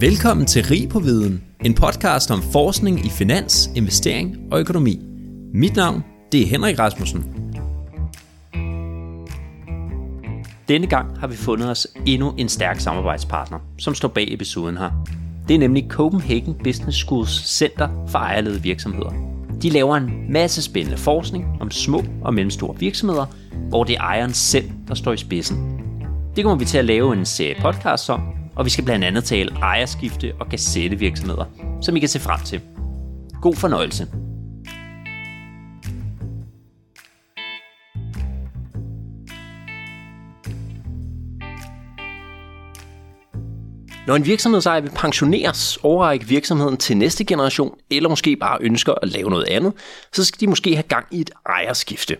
Velkommen til Rig på Viden, en podcast om forskning i finans, investering og økonomi. Mit navn det er Henrik Rasmussen. Denne gang har vi fundet os endnu en stærk samarbejdspartner, som står bag episoden her. Det er nemlig Copenhagen Business Schools Center for ejerledede virksomheder. De laver en masse spændende forskning om små og mellemstore virksomheder, hvor det er ejeren selv, der står i spidsen. Det kommer vi til at lave en serie podcast om, og vi skal blandt andet tale ejerskifte og kassettevirksomheder, som I kan se frem til. God fornøjelse. Når en virksomhedsejer vil pensioneres, overrække virksomheden til næste generation, eller måske bare ønsker at lave noget andet, så skal de måske have gang i et ejerskifte.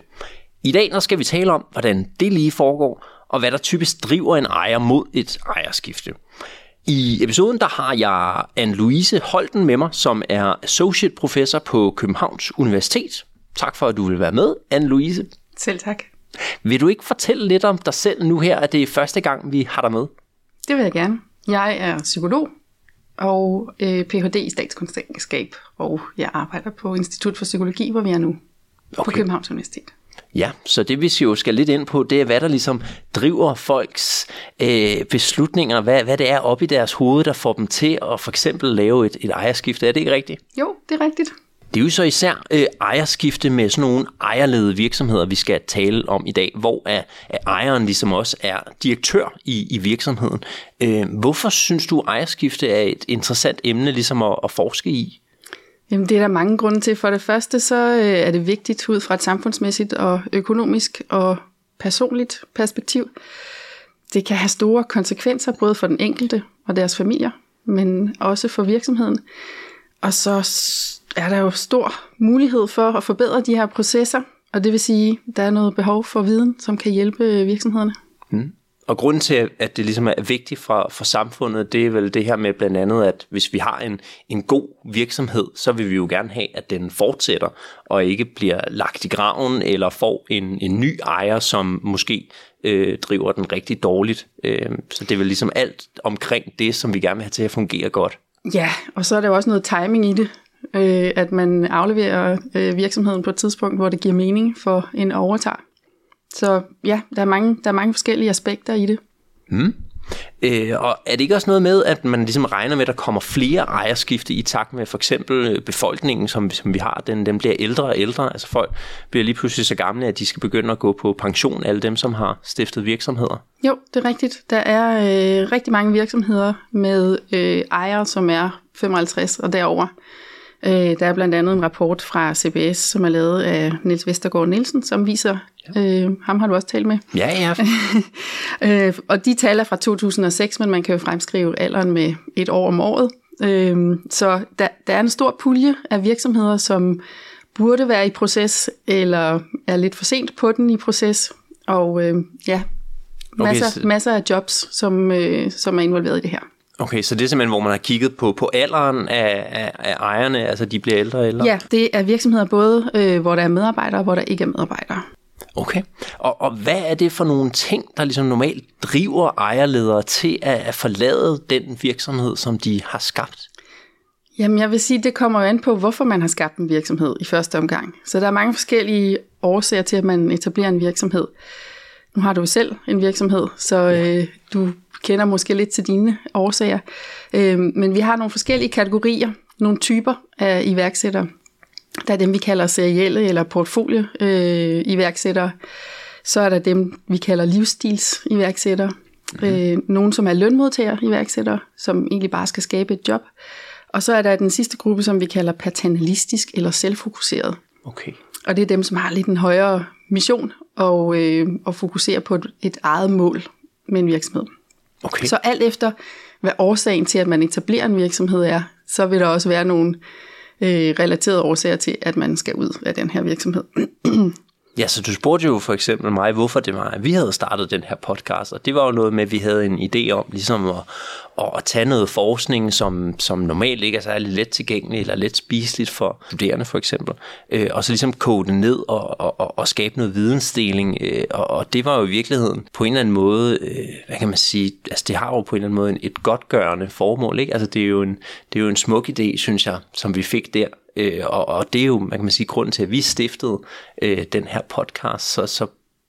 I dag der skal vi tale om, hvordan det lige foregår, og hvad der typisk driver en ejer mod et ejerskifte. I episoden der har jeg Anne-Louise Holten med mig, som er associate professor på Københavns Universitet. Tak for, at du vil være med, Anne-Louise. Selv tak. Vil du ikke fortælle lidt om dig selv nu her, at det er første gang, vi har dig med? Det vil jeg gerne. Jeg er psykolog og øh, Ph.D. i statskundskab, og jeg arbejder på Institut for Psykologi, hvor vi er nu, okay. på Københavns Universitet. Ja, så det vi jo skal lidt ind på, det er, hvad der ligesom driver folks øh, beslutninger, hvad, hvad det er oppe i deres hoved, der får dem til at for eksempel lave et, et ejerskifte. Er det ikke rigtigt? Jo, det er rigtigt. Det er jo så især øh, ejerskifte med sådan nogle ejerledede virksomheder, vi skal tale om i dag, hvor er, er ejeren ligesom også er direktør i, i virksomheden. Øh, hvorfor synes du, ejerskifte er et interessant emne ligesom at, at forske i? Jamen, det er der mange grunde til. For det første, så øh, er det vigtigt ud fra et samfundsmæssigt og økonomisk og personligt perspektiv. Det kan have store konsekvenser, både for den enkelte og deres familier, men også for virksomheden. Og så er der jo stor mulighed for at forbedre de her processer, og det vil sige, at der er noget behov for viden, som kan hjælpe virksomhederne. Mm. Og grunden til, at det ligesom er vigtigt for, for samfundet, det er vel det her med blandt andet, at hvis vi har en, en god virksomhed, så vil vi jo gerne have, at den fortsætter, og ikke bliver lagt i graven, eller får en, en ny ejer, som måske øh, driver den rigtig dårligt. Øh, så det er vel ligesom alt omkring det, som vi gerne vil have til at fungere godt. Ja, og så er der jo også noget timing i det, øh, at man afleverer øh, virksomheden på et tidspunkt, hvor det giver mening for en overtager. Så ja, der er mange, der er mange forskellige aspekter i det. Mm. Øh, og er det ikke også noget med, at man ligesom regner med, at der kommer flere ejerskifte i takt med for eksempel befolkningen, som, som vi har, den, den bliver ældre og ældre. Altså folk bliver lige pludselig så gamle, at de skal begynde at gå på pension, alle dem, som har stiftet virksomheder. Jo, det er rigtigt. Der er øh, rigtig mange virksomheder med øh, ejere, som er 55 og derover. Øh, der er blandt andet en rapport fra CBS, som er lavet af Niels Vestergaard Nielsen, som viser, ja. øh, ham har du også talt med. Ja, ja. øh, og de taler fra 2006, men man kan jo fremskrive alderen med et år om året. Øh, så der, der er en stor pulje af virksomheder, som burde være i proces, eller er lidt for sent på den i proces. Og øh, ja, masser, okay, masser af jobs, som, øh, som er involveret i det her. Okay, så det er simpelthen, hvor man har kigget på, på alderen af, af, af ejerne, altså de bliver ældre og ældre? Ja, det er virksomheder både, øh, hvor der er medarbejdere og hvor der ikke er medarbejdere. Okay, og, og hvad er det for nogle ting, der ligesom normalt driver ejerledere til at, at forlade den virksomhed, som de har skabt? Jamen jeg vil sige, det kommer jo an på, hvorfor man har skabt en virksomhed i første omgang. Så der er mange forskellige årsager til, at man etablerer en virksomhed. Nu har du selv en virksomhed, så øh, du kender måske lidt til dine årsager. Øh, men vi har nogle forskellige kategorier, nogle typer af iværksættere. Der er dem, vi kalder serielle eller portfolio øh, iværksættere. Så er der dem, vi kalder livsstils iværksættere. Mm-hmm. Øh, nogle, som er lønmodtager iværksættere, som egentlig bare skal skabe et job. Og så er der den sidste gruppe, som vi kalder paternalistisk eller selvfokuseret. Okay. Og det er dem, som har lidt en højere mission og, øh, og fokuserer på et, et eget mål med en virksomhed. Okay. Så alt efter, hvad årsagen til, at man etablerer en virksomhed er, så vil der også være nogle øh, relaterede årsager til, at man skal ud af den her virksomhed. Ja, så du spurgte jo for eksempel mig, hvorfor det var, at vi havde startet den her podcast, og det var jo noget med, at vi havde en idé om ligesom at, og at tage noget forskning, som, som normalt ikke er særlig let tilgængelig eller let spiseligt for studerende for eksempel, øh, og så ligesom kode det ned og, og, og, og skabe noget vidensdeling, øh, og, og det var jo i virkeligheden på en eller anden måde, øh, hvad kan man sige, altså det har jo på en eller anden måde et godtgørende formål, ikke? Altså det er jo en, det er jo en smuk idé, synes jeg, som vi fik der, øh, og, og det er jo, man kan man sige, grunden til, at vi stiftede øh, den her podcast, så, så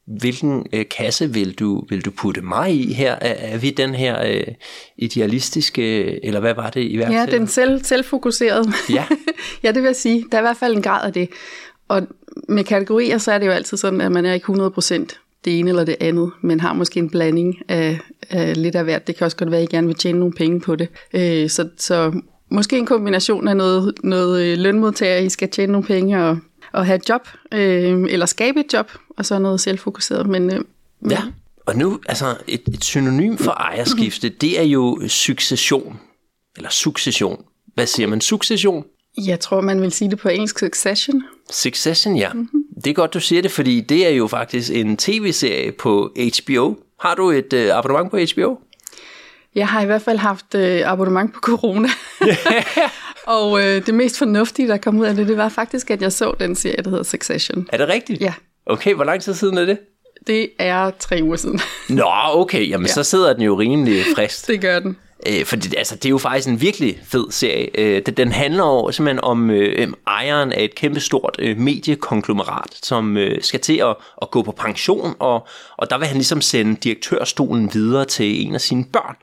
hvilken øh, kasse vil du, vil du putte mig i her? Er, er vi den her øh, idealistiske, eller hvad var det i hvert fald? Ja, den selv, selvfokuserede. Ja. ja, det vil jeg sige. Der er i hvert fald en grad af det. Og med kategorier, så er det jo altid sådan, at man er ikke 100% det ene eller det andet, men har måske en blanding af, af lidt af hvert. Det kan også godt være, at I gerne vil tjene nogle penge på det. Øh, så, så måske en kombination af noget, noget øh, lønmodtager, I skal tjene nogle penge og, og have et job, øh, eller skabe et job, og så noget selvfokuseret. Men, øh. Ja, og nu, altså et, et synonym for ejerskifte, det er jo succession, eller succession. Hvad siger man? Succession? Jeg tror, man vil sige det på engelsk succession. Succession, ja. Mm-hmm. Det er godt, du siger det, fordi det er jo faktisk en tv-serie på HBO. Har du et øh, abonnement på HBO? Jeg har i hvert fald haft øh, abonnement på corona. og øh, det mest fornuftige, der kom ud af det, det var faktisk, at jeg så den serie, der hedder Succession. Er det rigtigt? Ja. Okay, hvor lang tid siden er det? Det er tre uger siden. Nå, okay, jamen ja. så sidder den jo rimelig frist. det gør den. Øh, for det, altså, det er jo faktisk en virkelig fed serie. Øh, den handler jo simpelthen om øh, ejeren af et kæmpestort øh, mediekonglomerat, som øh, skal til at, at gå på pension, og, og der vil han ligesom sende direktørstolen videre til en af sine børn.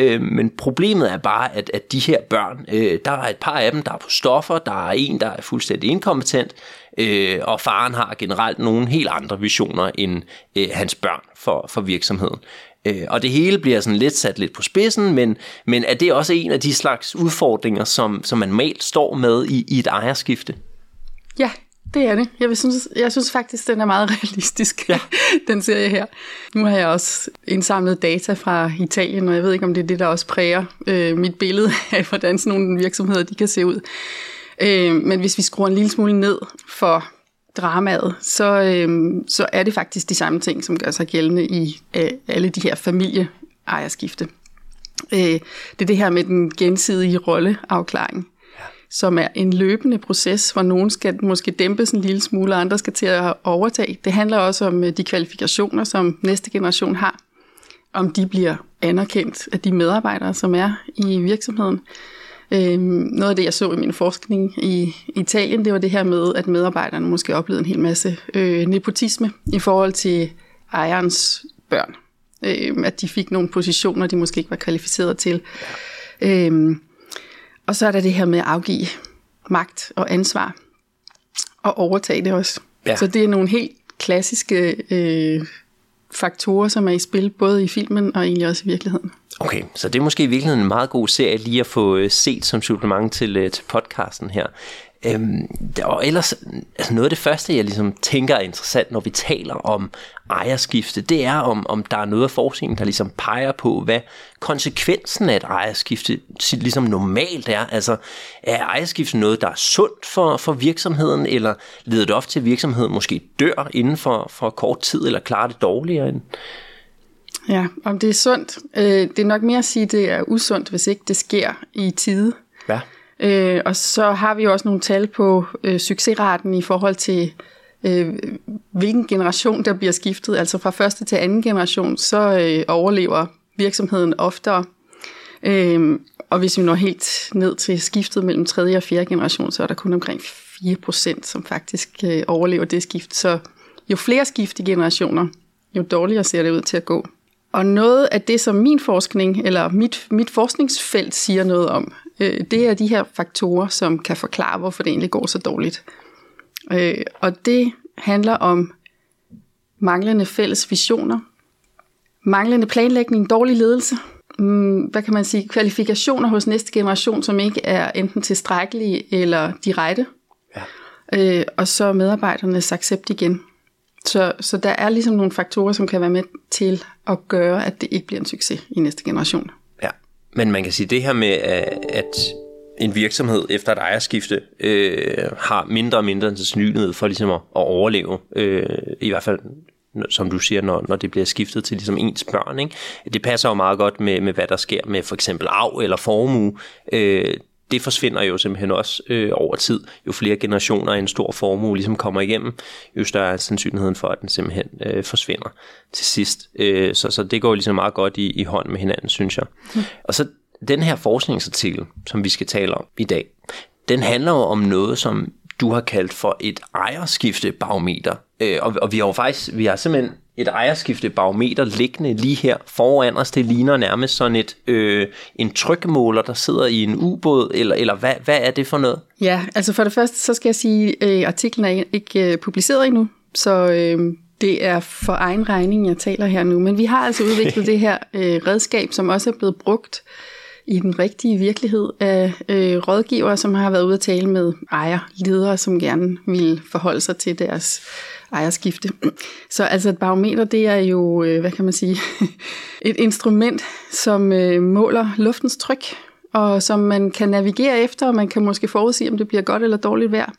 Øh, men problemet er bare, at, at de her børn, øh, der er et par af dem, der er på stoffer, der er en, der er fuldstændig inkompetent, øh, og faren har generelt nogle helt andre visioner end øh, hans børn for, for virksomheden. Øh, og det hele bliver sådan lidt sat lidt på spidsen, men, men er det også en af de slags udfordringer, som, som man normalt står med i, i et ejerskifte? Ja, det er det. Jeg, vil synes, jeg synes faktisk, den er meget realistisk, ja. den serie her. Nu har jeg også indsamlet data fra Italien, og jeg ved ikke, om det er det, der også præger øh, mit billede af, hvordan sådan nogle virksomheder de kan se ud. Øh, men hvis vi skruer en lille smule ned for dramaet, så, øh, så er det faktisk de samme ting, som gør sig gældende i øh, alle de her familieejerskifte. Øh, det er det her med den gensidige rolleafklaring som er en løbende proces, hvor nogen skal måske dæmpes en lille smule, og andre skal til at overtage. Det handler også om øh, de kvalifikationer, som næste generation har. Om de bliver anerkendt af de medarbejdere, som er i virksomheden. Øhm, noget af det, jeg så i min forskning i Italien, det var det her med, at medarbejderne måske oplevede en hel masse øh, nepotisme i forhold til ejerens børn. Øh, at de fik nogle positioner, de måske ikke var kvalificeret til. Øh, og så er der det her med at afgive magt og ansvar, og overtage det også. Ja. Så det er nogle helt klassiske øh, faktorer, som er i spil, både i filmen og egentlig også i virkeligheden. Okay, så det er måske i virkeligheden en meget god serie lige at få øh, set som supplement til, øh, til podcasten her. Øhm, og ellers, altså noget af det første, jeg ligesom tænker er interessant, når vi taler om ejerskifte, det er, om, om der er noget af forskningen, der ligesom peger på, hvad konsekvensen af et ejerskifte ligesom normalt er. Altså, er ejerskifte noget, der er sundt for, for virksomheden, eller leder det ofte til, at virksomheden måske dør inden for, for kort tid, eller klarer det dårligere end? Ja, om det er sundt. Øh, det er nok mere at sige, at det er usundt, hvis ikke det sker i tide. Ja. Øh, og så har vi jo også nogle tal på øh, succesraten i forhold til, øh, hvilken generation der bliver skiftet. Altså fra første til anden generation, så øh, overlever virksomheden oftere. Øh, og hvis vi når helt ned til skiftet mellem tredje og fjerde generation, så er der kun omkring 4%, som faktisk øh, overlever det skift. Så jo flere skift i generationer, jo dårligere ser det ud til at gå. Og noget af det, som min forskning, eller mit, mit forskningsfelt siger noget om, øh, det er de her faktorer, som kan forklare, hvorfor det egentlig går så dårligt. Øh, og det handler om manglende fælles visioner, manglende planlægning, dårlig ledelse, mm, hvad kan man sige, kvalifikationer hos næste generation, som ikke er enten tilstrækkelige eller de rette, ja. øh, og så medarbejdernes accept igen. Så, så der er ligesom nogle faktorer, som kan være med til at gøre, at det ikke bliver en succes i næste generation. Men man kan sige det her med, at en virksomhed efter et ejerskifte øh, har mindre og mindre sandsynlighed for ligesom at, at overleve, øh, i hvert fald som du siger, når, når det bliver skiftet til ligesom ens børn. Ikke? Det passer jo meget godt med, med, hvad der sker med for eksempel arv eller formue. Øh, det forsvinder jo simpelthen også øh, over tid. Jo flere generationer af en stor formue ligesom kommer igennem, jo større er sandsynligheden for, at den simpelthen øh, forsvinder til sidst. Øh, så, så det går ligesom meget godt i, i hånd med hinanden, synes jeg. Mm. Og så den her forskningsartikel, som vi skal tale om i dag, den handler jo om noget, som du har kaldt for et ejerskiftebarometer. Øh, og, og vi har jo faktisk, vi har simpelthen et ejerskiftebarometer liggende lige her foran os. Det ligner nærmest sådan et øh, en trykmåler, der sidder i en ubåd, eller, eller hvad, hvad er det for noget? Ja, altså for det første, så skal jeg sige, at øh, artiklen er ikke øh, publiceret endnu, så øh, det er for egen regning, jeg taler her nu. Men vi har altså udviklet det her øh, redskab, som også er blevet brugt i den rigtige virkelighed af øh, rådgivere, som har været ude at tale med ejerledere, som gerne vil forholde sig til deres ejerskifte. Så altså et barometer, det er jo, øh, hvad kan man sige, et instrument, som øh, måler luftens tryk, og som man kan navigere efter, og man kan måske forudsige, om det bliver godt eller dårligt vejr.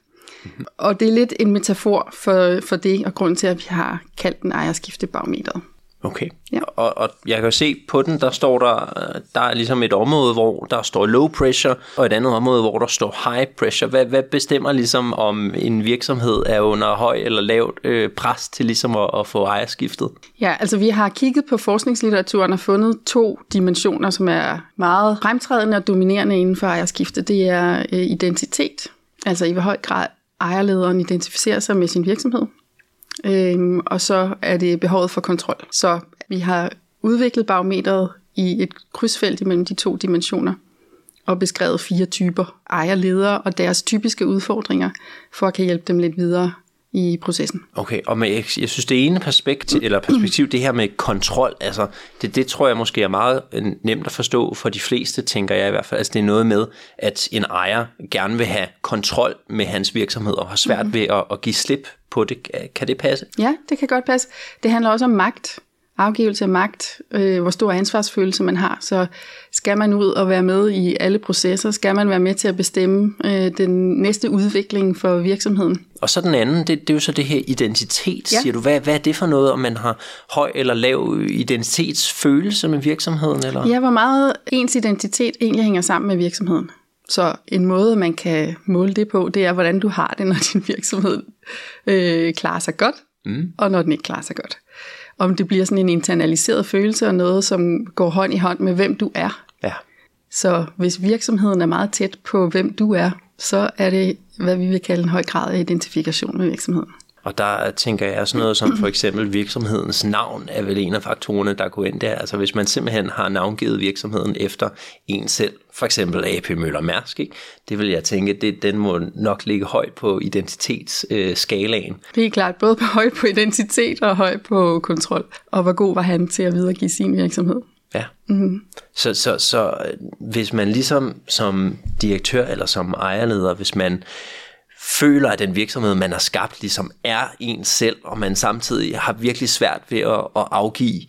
Mm-hmm. Og det er lidt en metafor for, for det, og grund til, at vi har kaldt den ejerskiftebarometeret. Okay. Ja. Og, og jeg kan se på den, der står der, der er ligesom et område, hvor der står low pressure, og et andet område, hvor der står high pressure. Hvad, hvad bestemmer ligesom, om en virksomhed er under høj eller lavt øh, pres til ligesom at, at få ejerskiftet? Ja, altså vi har kigget på forskningslitteraturen og fundet to dimensioner, som er meget fremtrædende og dominerende inden for ejerskifte. Det er øh, identitet, altså i hvor høj grad ejerlederen identificerer sig med sin virksomhed, Øhm, og så er det behovet for kontrol. Så vi har udviklet barometret i et krydsfelt imellem de to dimensioner og beskrevet fire typer ejerledere og deres typiske udfordringer, for at kan hjælpe dem lidt videre i processen. Okay, og med, jeg, jeg synes det ene perspektiv, eller perspektiv, det her med kontrol, altså det, det tror jeg måske er meget øh, nemt at forstå for de fleste, tænker jeg i hvert fald. Altså det er noget med, at en ejer gerne vil have kontrol med hans virksomhed og har svært mm. ved at, at give slip på det. Kan det passe? Ja, det kan godt passe. Det handler også om magt afgivelse af magt, øh, hvor stor ansvarsfølelse man har. Så skal man ud og være med i alle processer, skal man være med til at bestemme øh, den næste udvikling for virksomheden. Og så den anden, det, det er jo så det her identitet, ja. siger du. Hvad, hvad er det for noget, om man har høj eller lav identitetsfølelse med virksomheden? Eller? Ja, hvor meget ens identitet egentlig hænger sammen med virksomheden. Så en måde, man kan måle det på, det er, hvordan du har det, når din virksomhed øh, klarer sig godt, mm. og når den ikke klarer sig godt om det bliver sådan en internaliseret følelse og noget, som går hånd i hånd med, hvem du er. Ja. Så hvis virksomheden er meget tæt på, hvem du er, så er det, hvad vi vil kalde en høj grad af identifikation med virksomheden. Og der tænker jeg sådan noget som for eksempel virksomhedens navn er vel en af faktorerne, der går ind der. Altså hvis man simpelthen har navngivet virksomheden efter en selv, for eksempel AP Møller Mærsk, ikke? det vil jeg tænke, det, den må nok ligge højt på identitetsskalaen. Øh, det er klart både på højt på identitet og højt på kontrol. Og hvor god var han til at videregive sin virksomhed? Ja. Mm-hmm. Så, så, så hvis man ligesom som direktør eller som ejerleder, hvis man føler, at den virksomhed, man har skabt, ligesom er en selv, og man samtidig har virkelig svært ved at, at afgive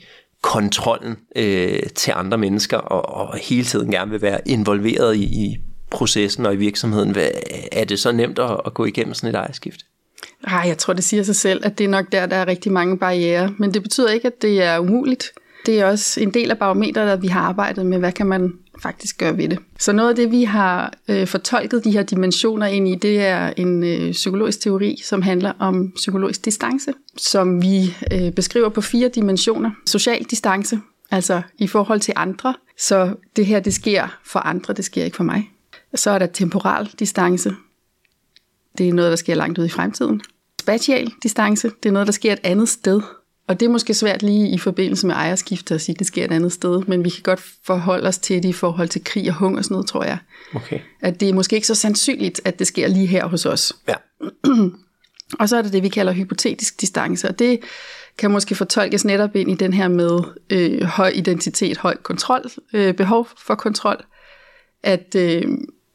kontrollen øh, til andre mennesker, og, og hele tiden gerne vil være involveret i, i processen og i virksomheden. Hvad, er det så nemt at, at gå igennem sådan et ejerskift? Nej, jeg tror, det siger sig selv, at det er nok der, der er rigtig mange barriere. Men det betyder ikke, at det er umuligt. Det er også en del af barometeret, at vi har arbejdet med, hvad kan man faktisk gør ved det. Så noget af det, vi har øh, fortolket de her dimensioner ind i, det er en øh, psykologisk teori, som handler om psykologisk distance, som vi øh, beskriver på fire dimensioner. Social distance, altså i forhold til andre. Så det her, det sker for andre, det sker ikke for mig. Så er der temporal distance. Det er noget, der sker langt ud i fremtiden. Spatial distance, det er noget, der sker et andet sted og det er måske svært lige i forbindelse med ejerskifte at sige, at det sker et andet sted, men vi kan godt forholde os til det i forhold til krig og hunger og sådan noget, tror jeg. Okay. At det er måske ikke så sandsynligt, at det sker lige her hos os. Ja. og så er det det, vi kalder hypotetisk distance, og det kan måske fortolkes netop ind i den her med øh, høj identitet, høj kontrol, øh, behov for kontrol, at øh,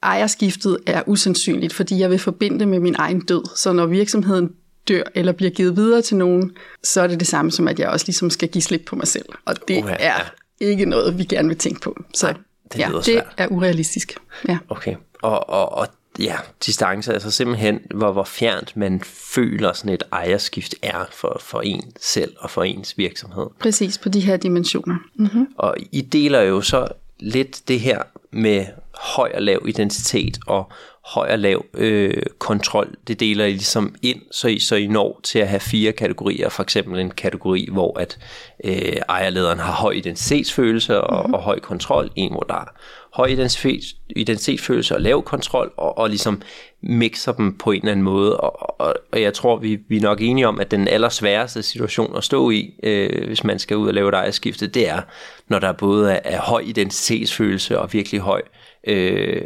ejerskiftet er usandsynligt, fordi jeg vil forbinde det med min egen død. Så når virksomheden dør eller bliver givet videre til nogen, så er det det samme som, at jeg også ligesom skal give slip på mig selv. Og det okay, er ja. ikke noget, vi gerne vil tænke på. Så Nej, det, ja, det er urealistisk. Ja. Okay, og, og, og ja, distance, altså simpelthen, hvor, hvor fjernt man føler sådan et ejerskift er for, for en selv og for ens virksomhed. Præcis, på de her dimensioner. Mm-hmm. Og I deler jo så lidt det her med høj og lav identitet og høj og lav øh, kontrol, det deler I ligesom ind, så I, så I når til at have fire kategorier. For eksempel en kategori, hvor at øh, ejerlederen har høj identitetsfølelse og, mm-hmm. og høj kontrol. En, hvor der er høj identitet, identitetsfølelse og lav kontrol, og, og ligesom mixer dem på en eller anden måde. Og, og, og jeg tror, vi, vi er nok enige om, at den allersværeste situation at stå i, øh, hvis man skal ud og lave et ejerskifte, det er, når der både er, er høj identitetsfølelse og virkelig høj øh, øh,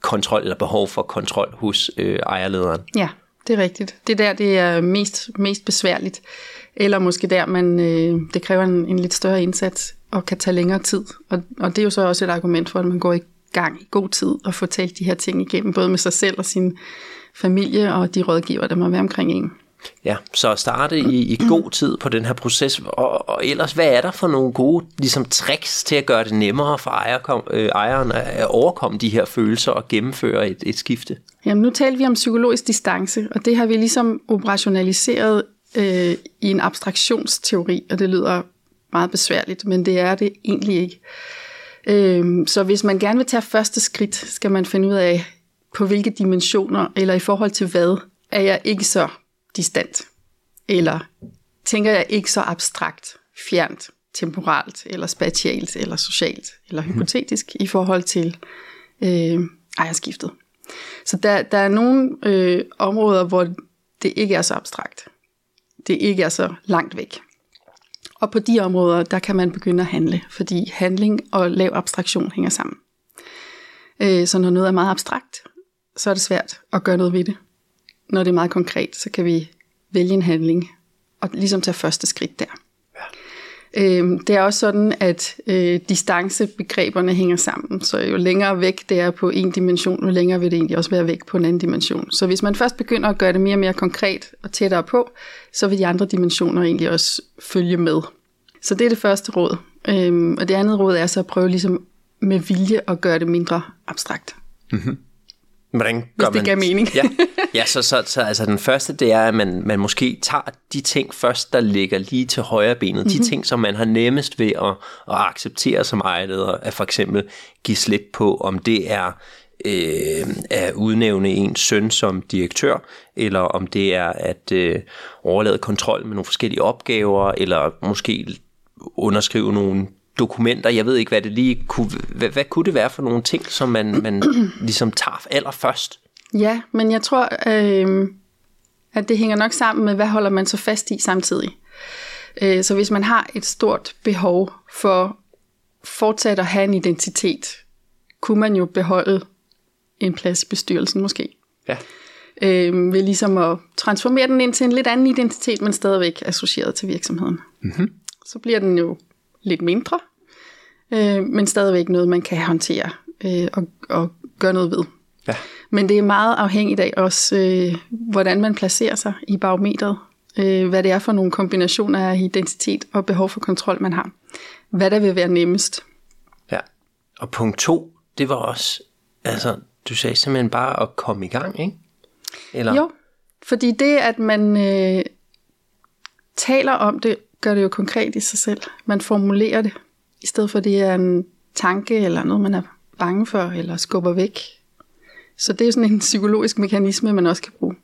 kontrol eller behov for kontrol hos øh, ejerlederen. Ja, det er rigtigt. Det er der, det er mest, mest besværligt. Eller måske der, man, øh, det kræver en, en lidt større indsats og kan tage længere tid. Og, og det er jo så også et argument for, at man går i gang i god tid og får talt de her ting igennem, både med sig selv og sin familie og de rådgiver, der må være omkring en. Ja, så at starte i, i god tid på den her proces, og, og ellers, hvad er der for nogle gode ligesom, tricks til at gøre det nemmere for ejer, kom, øh, ejeren at overkomme de her følelser og gennemføre et, et skifte? Jamen, nu taler vi om psykologisk distance, og det har vi ligesom operationaliseret øh, i en abstraktionsteori, og det lyder meget besværligt, men det er det egentlig ikke. Øh, så hvis man gerne vil tage første skridt, skal man finde ud af, på hvilke dimensioner, eller i forhold til hvad, er jeg ikke så distant? Eller tænker jeg ikke så abstrakt, fjernt, temporalt, eller spatialt, eller socialt, eller mhm. hypotetisk i forhold til øh, ejerskiftet? Så der, der er nogle øh, områder, hvor det ikke er så abstrakt. Det ikke er så langt væk. Og på de områder, der kan man begynde at handle, fordi handling og lav abstraktion hænger sammen. Øh, så når noget er meget abstrakt, så er det svært at gøre noget ved det når det er meget konkret, så kan vi vælge en handling og ligesom tage første skridt der. Ja. Øhm, det er også sådan, at øh, distancebegreberne hænger sammen, så jo længere væk det er på en dimension, jo længere vil det egentlig også være væk på en anden dimension. Så hvis man først begynder at gøre det mere og mere konkret og tættere på, så vil de andre dimensioner egentlig også følge med. Så det er det første råd. Øhm, og det andet råd er så at prøve ligesom med vilje at gøre det mindre abstrakt. Mm-hmm. Hvordan gør Hvis det man, mening. ja, ja så, så, så altså den første, det er, at man, man måske tager de ting først, der ligger lige til højre benet. Mm-hmm. De mhm. ting, som man har nemmest ved at, at acceptere som ejerleder, at for eksempel give slip på, om det er øh, at udnævne en søn som direktør, eller om det er at øh, overlade kontrol med nogle forskellige opgaver, eller måske underskrive nogle dokumenter. Jeg ved ikke, hvad det lige kunne, hvad, hvad kunne det være for nogle ting, som man, man ligesom tager allerførst? Ja, men jeg tror, øh, at det hænger nok sammen med, hvad holder man så fast i samtidig. Øh, så hvis man har et stort behov for fortsat at have en identitet, kunne man jo beholde en plads i bestyrelsen måske. Ja. Øh, ved ligesom at transformere den ind til en lidt anden identitet, men stadigvæk associeret til virksomheden. Mm-hmm. Så bliver den jo lidt mindre, øh, men stadigvæk noget, man kan håndtere øh, og, og gøre noget ved. Ja. Men det er meget afhængigt af også, øh, hvordan man placerer sig i barometret. Øh, hvad det er for nogle kombinationer af identitet og behov for kontrol, man har. Hvad der vil være nemmest. Ja, og punkt to, det var også, altså, du sagde simpelthen bare at komme i gang, ikke? Eller? Jo, fordi det, at man øh, taler om det, gør det jo konkret i sig selv. Man formulerer det, i stedet for det er en tanke eller noget, man er bange for eller skubber væk. Så det er sådan en psykologisk mekanisme, man også kan bruge.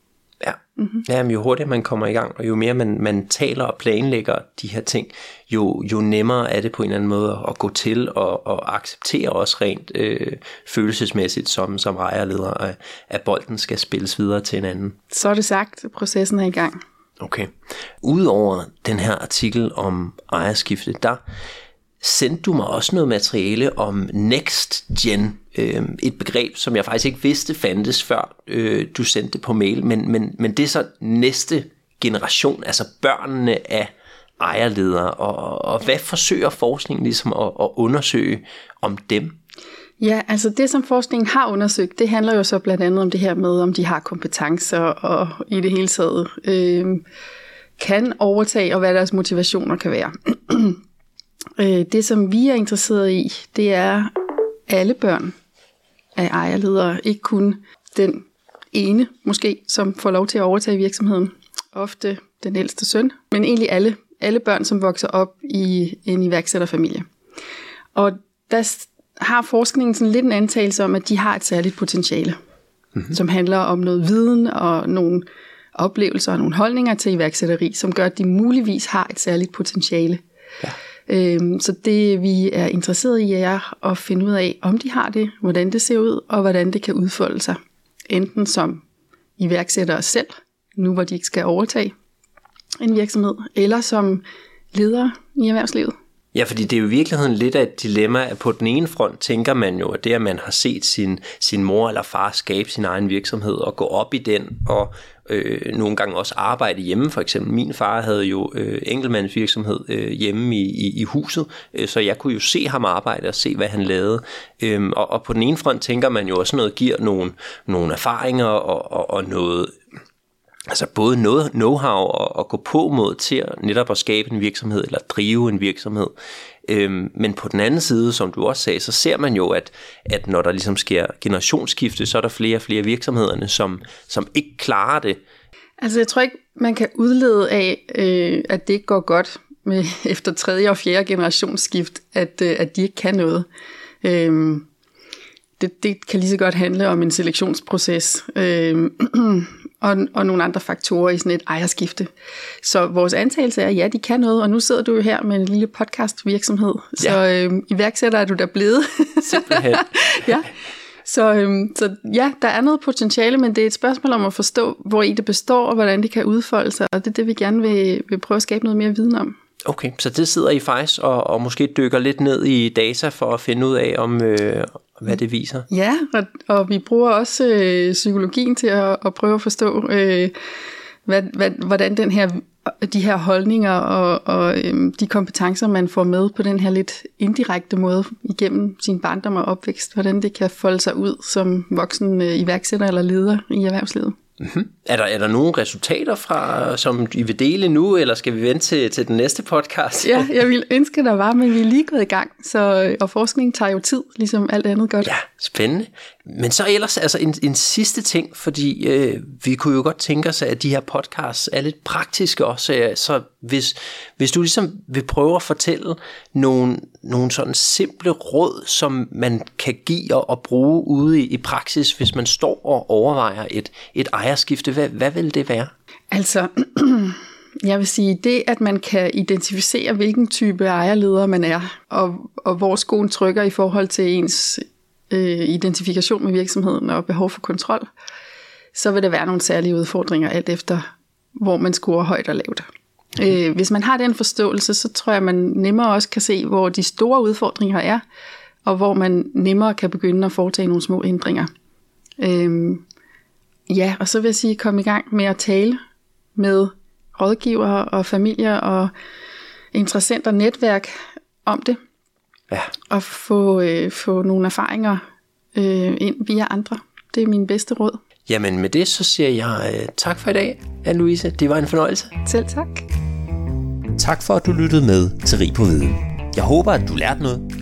Ja, mm-hmm. ja men jo hurtigere man kommer i gang, og jo mere man, man taler og planlægger de her ting, jo, jo nemmere er det på en eller anden måde at gå til og, og acceptere også rent øh, følelsesmæssigt som, som ejerleder, at, at bolden skal spilles videre til en anden. Så er det sagt, processen er i gang. Okay. Udover den her artikel om ejerskifte, der sendte du mig også noget materiale om Next Gen, øh, et begreb, som jeg faktisk ikke vidste fandtes, før øh, du sendte det på mail, men, men, men det er så næste generation, altså børnene af ejerledere, og, og hvad forsøger forskningen ligesom at, at undersøge om dem? Ja, altså det som forskningen har undersøgt, det handler jo så blandt andet om det her med, om de har kompetencer og i det hele taget øh, kan overtage, og hvad deres motivationer kan være. Øh, det som vi er interesseret i, det er alle børn af ejerledere, ikke kun den ene måske, som får lov til at overtage virksomheden. Ofte den ældste søn, men egentlig alle, alle børn, som vokser op i en iværksætterfamilie. Og der har forskningen sådan lidt en antagelse om, at de har et særligt potentiale, mm-hmm. som handler om noget viden og nogle oplevelser og nogle holdninger til iværksætteri, som gør, at de muligvis har et særligt potentiale. Ja. Øhm, så det vi er interesseret i er at finde ud af, om de har det, hvordan det ser ud, og hvordan det kan udfolde sig. Enten som iværksættere selv, nu hvor de ikke skal overtage en virksomhed, eller som ledere i erhvervslivet. Ja, fordi det er jo i virkeligheden lidt af et dilemma, at på den ene front tænker man jo, at det, at man har set sin, sin mor eller far skabe sin egen virksomhed og gå op i den, og øh, nogle gange også arbejde hjemme. For eksempel min far havde jo øh, enkeltmandsvirksomhed øh, hjemme i, i, i huset, øh, så jeg kunne jo se ham arbejde og se, hvad han lavede. Øhm, og, og på den ene front tænker man jo også noget, giver nogle, nogle erfaringer og, og, og noget altså både noget know-how at, og gå på mod til at netop at skabe en virksomhed eller drive en virksomhed. Øhm, men på den anden side, som du også sagde, så ser man jo, at, at når der ligesom sker generationsskifte, så er der flere og flere virksomhederne, som, som ikke klarer det. Altså jeg tror ikke, man kan udlede af, øh, at det ikke går godt med, efter tredje og fjerde generationsskift, at, øh, at de ikke kan noget. Øh, det, det kan lige så godt handle om en selektionsproces. Øh, og, og nogle andre faktorer i sådan et ejerskifte. Så vores antagelse er, at ja, de kan noget, og nu sidder du jo her med en lille podcast virksomhed, så ja. øh, iværksætter er du der blevet. Simpelthen. ja. Så, øhm, så ja, der er noget potentiale, men det er et spørgsmål om at forstå, hvor i det består, og hvordan det kan udfolde sig, og det er det, vi gerne vil, vil prøve at skabe noget mere viden om. Okay, så det sidder I faktisk og, og måske dykker lidt ned i data for at finde ud af, om, øh, hvad det viser. Ja, og, og vi bruger også øh, psykologien til at, at prøve at forstå, øh, hvad, hvad, hvordan den her, de her holdninger og, og øh, de kompetencer, man får med på den her lidt indirekte måde igennem sin barndom og opvækst, hvordan det kan folde sig ud som voksen øh, iværksætter eller leder i erhvervslivet. Mm-hmm. Er, der, er der nogle resultater, fra, som I vil dele nu, eller skal vi vente til, til den næste podcast? ja, jeg vil ønske, der var, men vi er lige gået i gang, så, og forskning tager jo tid, ligesom alt andet godt. Ja, spændende. Men så ellers altså en, en sidste ting, fordi øh, vi kunne jo godt tænke os, at de her podcasts er lidt praktiske også, så hvis, hvis du ligesom vil prøve at fortælle nogle, nogle sådan simple råd, som man kan give og, og bruge ude i, i praksis, hvis man står og overvejer et, et ejerskifte, hvad, hvad vil det være? Altså, jeg vil sige, det at man kan identificere, hvilken type ejerleder man er, og, og hvor skoen trykker i forhold til ens øh, identifikation med virksomheden og behov for kontrol, så vil der være nogle særlige udfordringer, alt efter hvor man scorer højt og lavt. Okay. Øh, hvis man har den forståelse, så tror jeg, man nemmere også kan se, hvor de store udfordringer er, og hvor man nemmere kan begynde at foretage nogle små ændringer. Øh, ja, og så vil jeg sige, kom i gang med at tale med rådgivere og familier og interessenter netværk om det. Ja. Og få, øh, få nogle erfaringer øh, ind via andre. Det er min bedste råd. Jamen med det, så siger jeg øh, tak for i dag, Anne-Louise. Det var en fornøjelse. Selv tak. Tak for, at du lyttede med til Rig på Viden. Jeg håber, at du lærte noget,